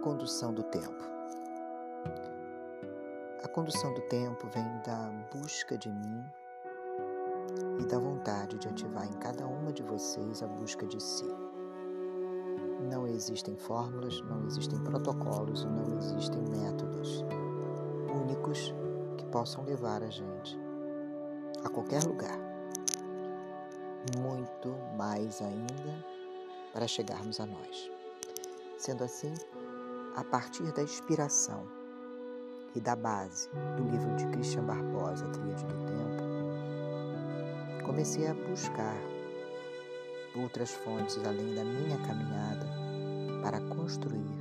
condução do tempo. A condução do tempo vem da busca de mim e da vontade de ativar em cada uma de vocês a busca de si. Não existem fórmulas, não existem protocolos e não existem métodos únicos que possam levar a gente a qualquer lugar. Muito mais ainda para chegarmos a nós. Sendo assim, a partir da inspiração e da base do livro de Christian Barbosa, Tríade do Tempo, comecei a buscar outras fontes além da minha caminhada para construir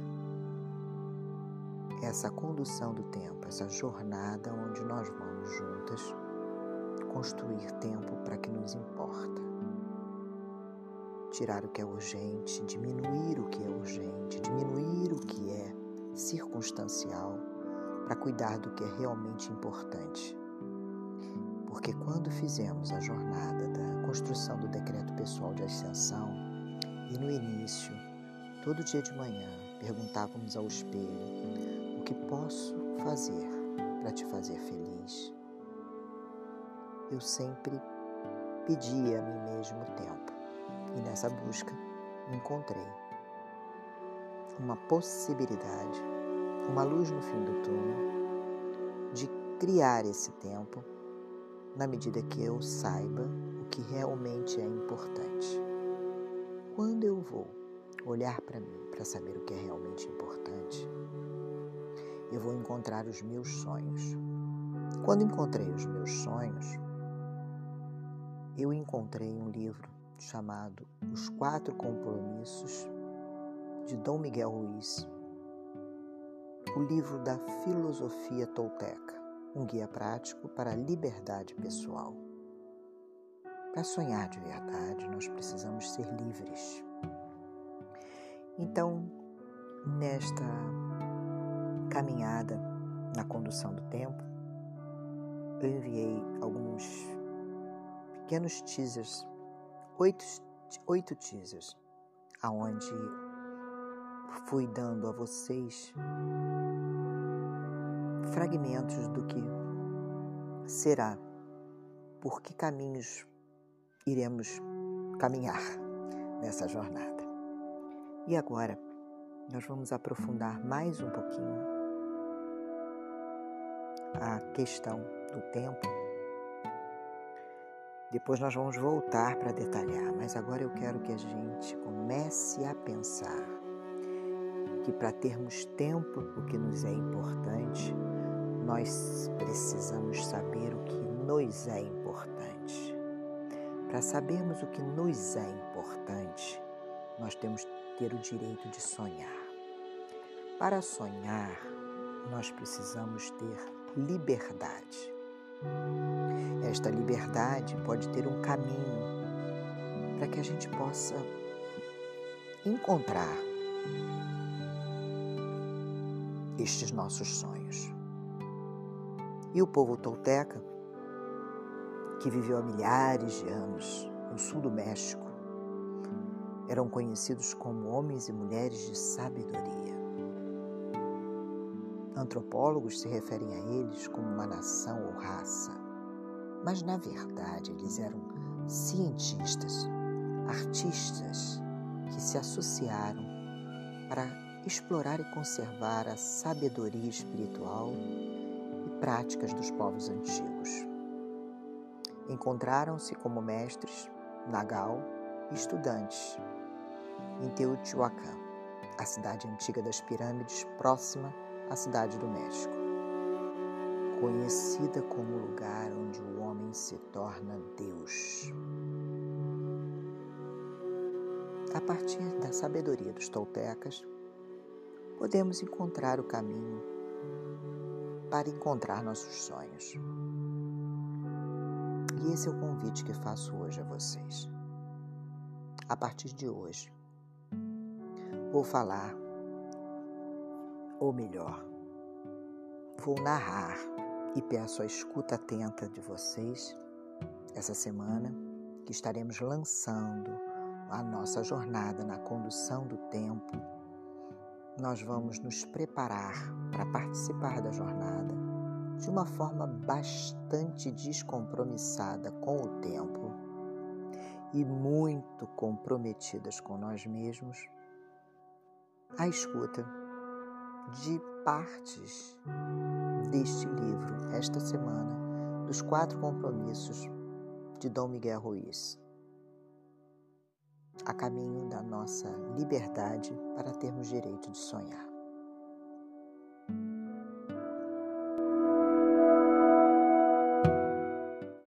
essa condução do tempo, essa jornada onde nós vamos juntas construir tempo para que nos importa. Tirar o que é urgente, diminuir o que é urgente, diminuir o que é circunstancial para cuidar do que é realmente importante. Porque quando fizemos a jornada da construção do decreto pessoal de ascensão e no início, todo dia de manhã, perguntávamos ao espelho: o que posso fazer para te fazer feliz? Eu sempre pedi a mim mesmo tempo e nessa busca encontrei uma possibilidade, uma luz no fim do túnel de criar esse tempo na medida que eu saiba o que realmente é importante. Quando eu vou olhar para mim para saber o que é realmente importante, eu vou encontrar os meus sonhos. Quando encontrei os meus sonhos, eu encontrei um livro chamado Os Quatro Compromissos de Dom Miguel Ruiz, o livro da filosofia tolteca, um guia prático para a liberdade pessoal. Para sonhar de verdade, nós precisamos ser livres. Então, nesta caminhada na condução do tempo, eu enviei alguns pequenos teasers, oito, oito teasers, aonde fui dando a vocês fragmentos do que será, por que caminhos iremos caminhar nessa jornada. E agora, nós vamos aprofundar mais um pouquinho a questão do tempo. Depois nós vamos voltar para detalhar, mas agora eu quero que a gente comece a pensar que para termos tempo, o que nos é importante, nós precisamos saber o que nos é importante. Para sabermos o que nos é importante, nós temos que ter o direito de sonhar. Para sonhar, nós precisamos ter liberdade. Esta liberdade pode ter um caminho para que a gente possa encontrar estes nossos sonhos. E o povo tolteca, que viveu há milhares de anos no sul do México, eram conhecidos como homens e mulheres de sabedoria. Antropólogos se referem a eles como uma nação ou raça, mas na verdade eles eram cientistas, artistas que se associaram para explorar e conservar a sabedoria espiritual e práticas dos povos antigos. Encontraram-se como mestres, Nagal e estudantes em Teotihuacan, a cidade antiga das pirâmides próxima à cidade do México, conhecida como o lugar onde o homem se torna Deus. A partir da sabedoria dos toltecas, podemos encontrar o caminho para encontrar nossos sonhos. E esse é o convite que faço hoje a vocês. A partir de hoje, vou falar, ou melhor, vou narrar e peço a escuta atenta de vocês essa semana que estaremos lançando a nossa jornada na condução do tempo. Nós vamos nos preparar para participar da jornada de uma forma bastante descompromissada com o tempo e muito comprometidas com nós mesmos, a escuta de partes deste livro esta semana dos quatro compromissos de Dom Miguel Ruiz. A caminho da nossa liberdade para termos direito de sonhar.